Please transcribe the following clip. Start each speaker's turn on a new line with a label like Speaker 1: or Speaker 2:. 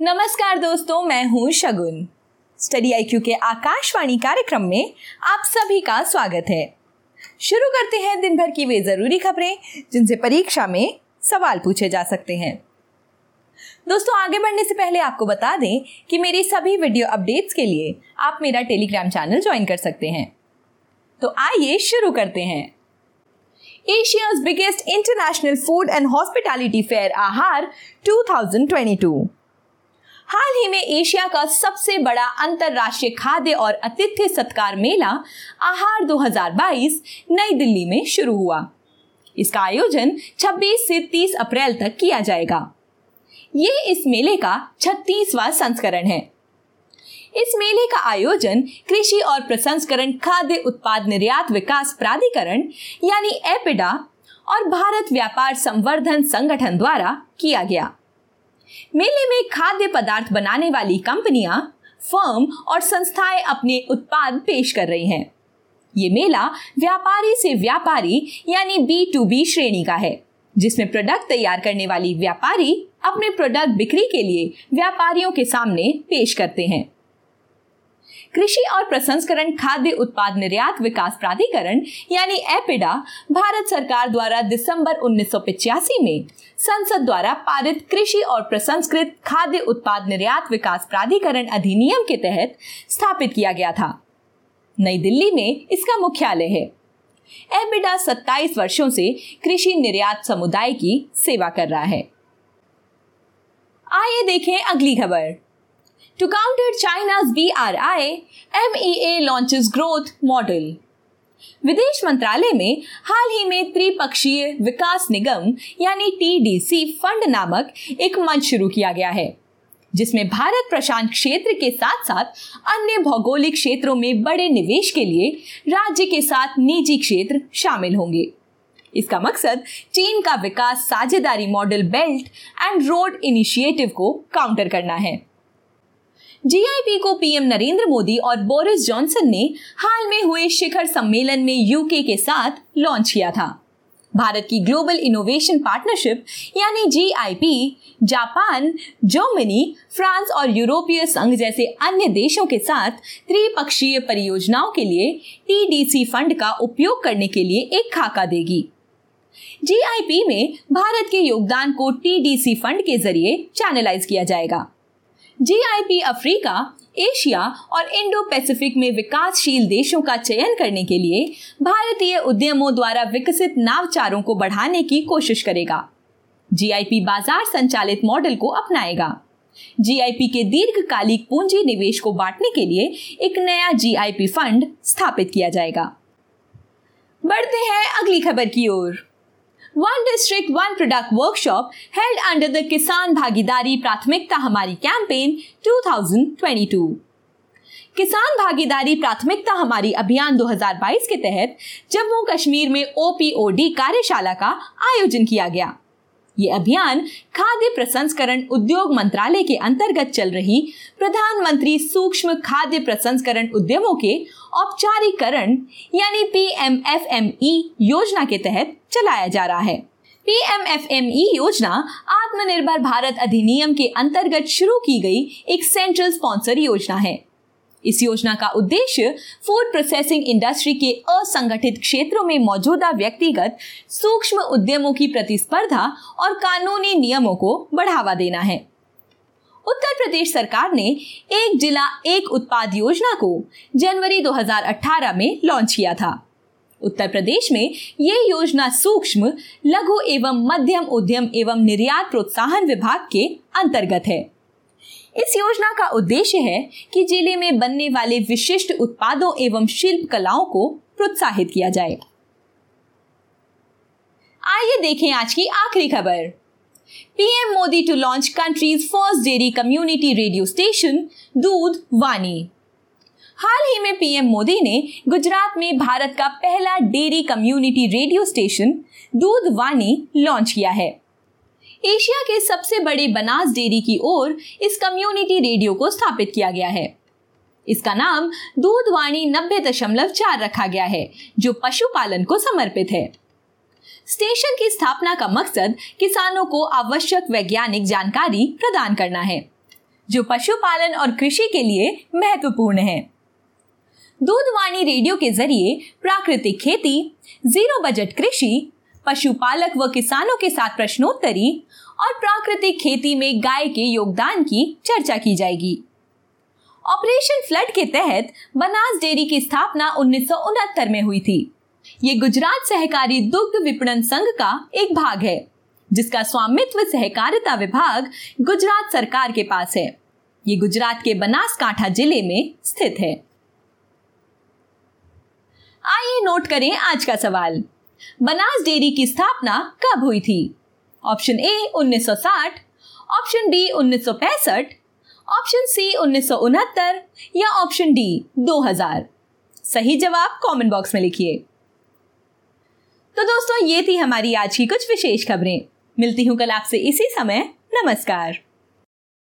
Speaker 1: नमस्कार दोस्तों, मैं हूँ शगुन। स्टडी आईक्यू के आकाशवाणी कार्यक्रम में आप सभी का स्वागत है। शुरू करते हैं दिन भर की वे ज़रूरी खबरें, जिनसे परीक्षा में सवाल पूछे जा सकते हैं। दोस्तों, आगे बढ़ने से पहले आपको बता दें कि मेरी सभी वीडियो अपडेट्स के लिए आप मेरा टेलीग्राम चैनल ज्वाइन कर सकते हैं। तो आइए शुरू करते हैं। Asia's biggest international food and hospitality fair Aahar 2022 हाल ही में एशिया का सबसे बड़ा अंतरराष्ट्रीय खाद्य और अतिथ्य सत्कार मेला आहार 2022 नई दिल्ली में शुरू हुआ। इसका आयोजन 26 से 30 अप्रैल तक किया जाएगा। ये इस मेले का 36वां संस्करण है। इस मेले का आयोजन कृषि और प्रसंस्करण, खाद्य उत्पाद निर्यात विकास प्राधिकरण, यानी एपिडा, और भारत व्यापार संवर्धन संगठन द्वारा किया गया। मेले में खाद्य पदार्थ बनाने वाली कंपनियाँ, फर्म और संस्थाएँ अपने उत्पाद पेश कर रही हैं। ये मेला व्यापारी से व्यापारी, यानी बी टू बी श्रेणी का है, जिसमें प्रोडक्ट तैयार करने वाली व्यापारी अपने प्रोडक्ट बिक्री के लिए व्यापारियों के सामने पेश करते हैं। कृषि और प्रसंस्करण, खाद्य उत्पाद निर्यात, विकास प्राधिकरण, यानी एपिडा, भारत सरकार द्वारा दिसंबर उन्नीस में संसद द्वारा पारित कृषि और प्रसंस्कृत, खाद्य उत्पाद निर्यात, विकास प्राधिकरण अधिनियम के तहत स्थापित किया गया था। नई दिल्ली में इसका मुख्यालय है। एपिडा 27 वर्षों से कृषि निर्यात समुदाय की सेवा कर रहा है। आइए देखें अगली खबर। To counter China's BRI, MEA launches growth model. विदेश मंत्रालय में हाल ही में त्रिपक्षीय विकास निगम यानी टीडीसी फंड नामक एक मंच शुरू किया गया है जिसमें भारत प्रशांत क्षेत्र के साथ साथ अन्य भौगोलिक क्षेत्रों में बड़े निवेश के लिए राज्य के साथ निजी क्षेत्र शामिल होंगे इसका मकसद चीन का विकास साझेदारी model belt and road initiative को काउंटर करना है जीआईपी को पीएम नरेंद्र मोदी और बोरिस जॉनसन ने हाल में हुए शिखर सम्मेलन में यूके के साथ लॉन्च किया था। भारत की ग्लोबल इनोवेशन पार्टनरशिप यानी जीआईपी जापान, जर्मनी, फ्रांस और यूरोपीय संघ जैसे अन्य देशों के साथ त्रिपक्षीय परियोजनाओं के लिए टीडीसी फंड का उपयोग करने के लिए एक खाका देगी। जीआईपी में भारत के योगदान को टीडीसी फंड के ज़रिए चैनलाइज किया जाएगा। जीआईपी अफ्रीका, एशिया और इंडो पैसिफिक में विकासशील देशों का चयन करने के लिए भारतीय उद्यमों द्वारा विकसित नावचारों को बढ़ाने की कोशिश करेगा। जीआईपी बाज़ार संचालित मॉडल को अपनाएगा। जीआईपी के दीर्घकालिक पूंजी निवेश को बांटने के लिए एक नया जीआईपी फंड स्थापित किया जाएगा। बढ़ते हैं अगली खबर की ओर। One district one product workshop held under the Kisan Bhagidari Prathmikta हमारी कैंपेन 2022 किसान भागीदारी प्राथमिकता हमारी अभियान 2022 के तहत जम्मू कश्मीर में ओपीओडी कार्यशाला का आयोजन किया गया। ये अभियान खाद्य प्रसंस्करण उद्योग मंत्रालय के अंतर्गत चल रही प्रधानमंत्री सूक्ष्म खाद्य प्रसंस्करण उद्यमों के औपचारिकरण, यानी पीएमएफएमई योजना के तहत चलाया जा रहा है। पीएमएफएमई योजना आत्मनिर्भर भारत अधिनियम के अंतर्गत शुरू की गई एक सेंट्रल स्पॉन्सर योजना है। इस योजना का उद्देश्य फ़ूड प्रोसेसिंग इंडस्ट्री के असंगठित क्षेत्रों में मौजूदा व्यक्तिगत, सूक्ष्म उद्यमों की प्रतिस्पर्धा और कानूनी नियमों को बढ़ावा देना है। उत्तर प्रदेश सरकार ने एक जिला, एक उत्पाद योजना को जनवरी 2018 में लॉन्च किया था। उत्तर प्रदेश में ये योजना सूक्ष्म, लघु एवं मध्यम उद्यम एवं निर्यात प्रोत्साहन विभाग के अंतर्गत है। इस योजना का उद्देश्य है कि ज़िले में बनने वाले विशिष्ट उत्पादों एवं शिल्प कलाओं को प्रोत्साहित किया जाए। आइए देखें आज की आखिरी खबर। PM Modi to launch country's first dairy community radio station Doodh Vani हाल ही में पीएम मोदी ने गुजरात में भारत का पहला dairy community radio station Doodh वानी लॉन्च किया है। एशिया के सबसे बड़े बनास डेयरी की ओर इस कम्युनिटी रेडियो को स्थापित किया गया है। इसका नाम दूधवाणी नब्बे दशमलव चार रखा गया है, जो पशुपालन को समर्पित है। स्टेशन की स्थापना का मकसद किसानों को आवश्यक वैज्ञानिक जानकारी प्रदान करना है, जो पशुपालन और कृषि के लिए महत्वपूर्ण है। दूधवाणी रेडियो के ज़रिए प्राकृतिक खेती, ज़ीरो बजट कृषि पशुपालक व किसानों के साथ प्रश्नोत्तरी और प्राकृतिक खेती में गाय के योगदान की चर्चा की जाएगी। ऑपरेशन फ्लड के तहत बनास डेयरी की स्थापना उन्नीस सौ उनहत्तर में हुई थी। ये गुजरात सहकारी दुग्ध विपणन संघ का एक भाग है, जिसका स्वामित्व सहकारिता विभाग गुजरात सरकार के पास है। ये गुजरात के बनासकांठा ज़िले में स्थित है। आइए नोट करें आज का सवाल। बनास डेयरी की स्थापना कब हुई थी? Option A 1960, option B 1965, option C उन्नीस सौ उनहत्तर या ऑप्शन डी 2000 सही जवाब कमेंट बॉक्स में लिखिए। तो दोस्तों ये थी हमारी आज की कुछ विशेष खबरें। मिलती हूँ कल आपसे इसी समय। नमस्कार।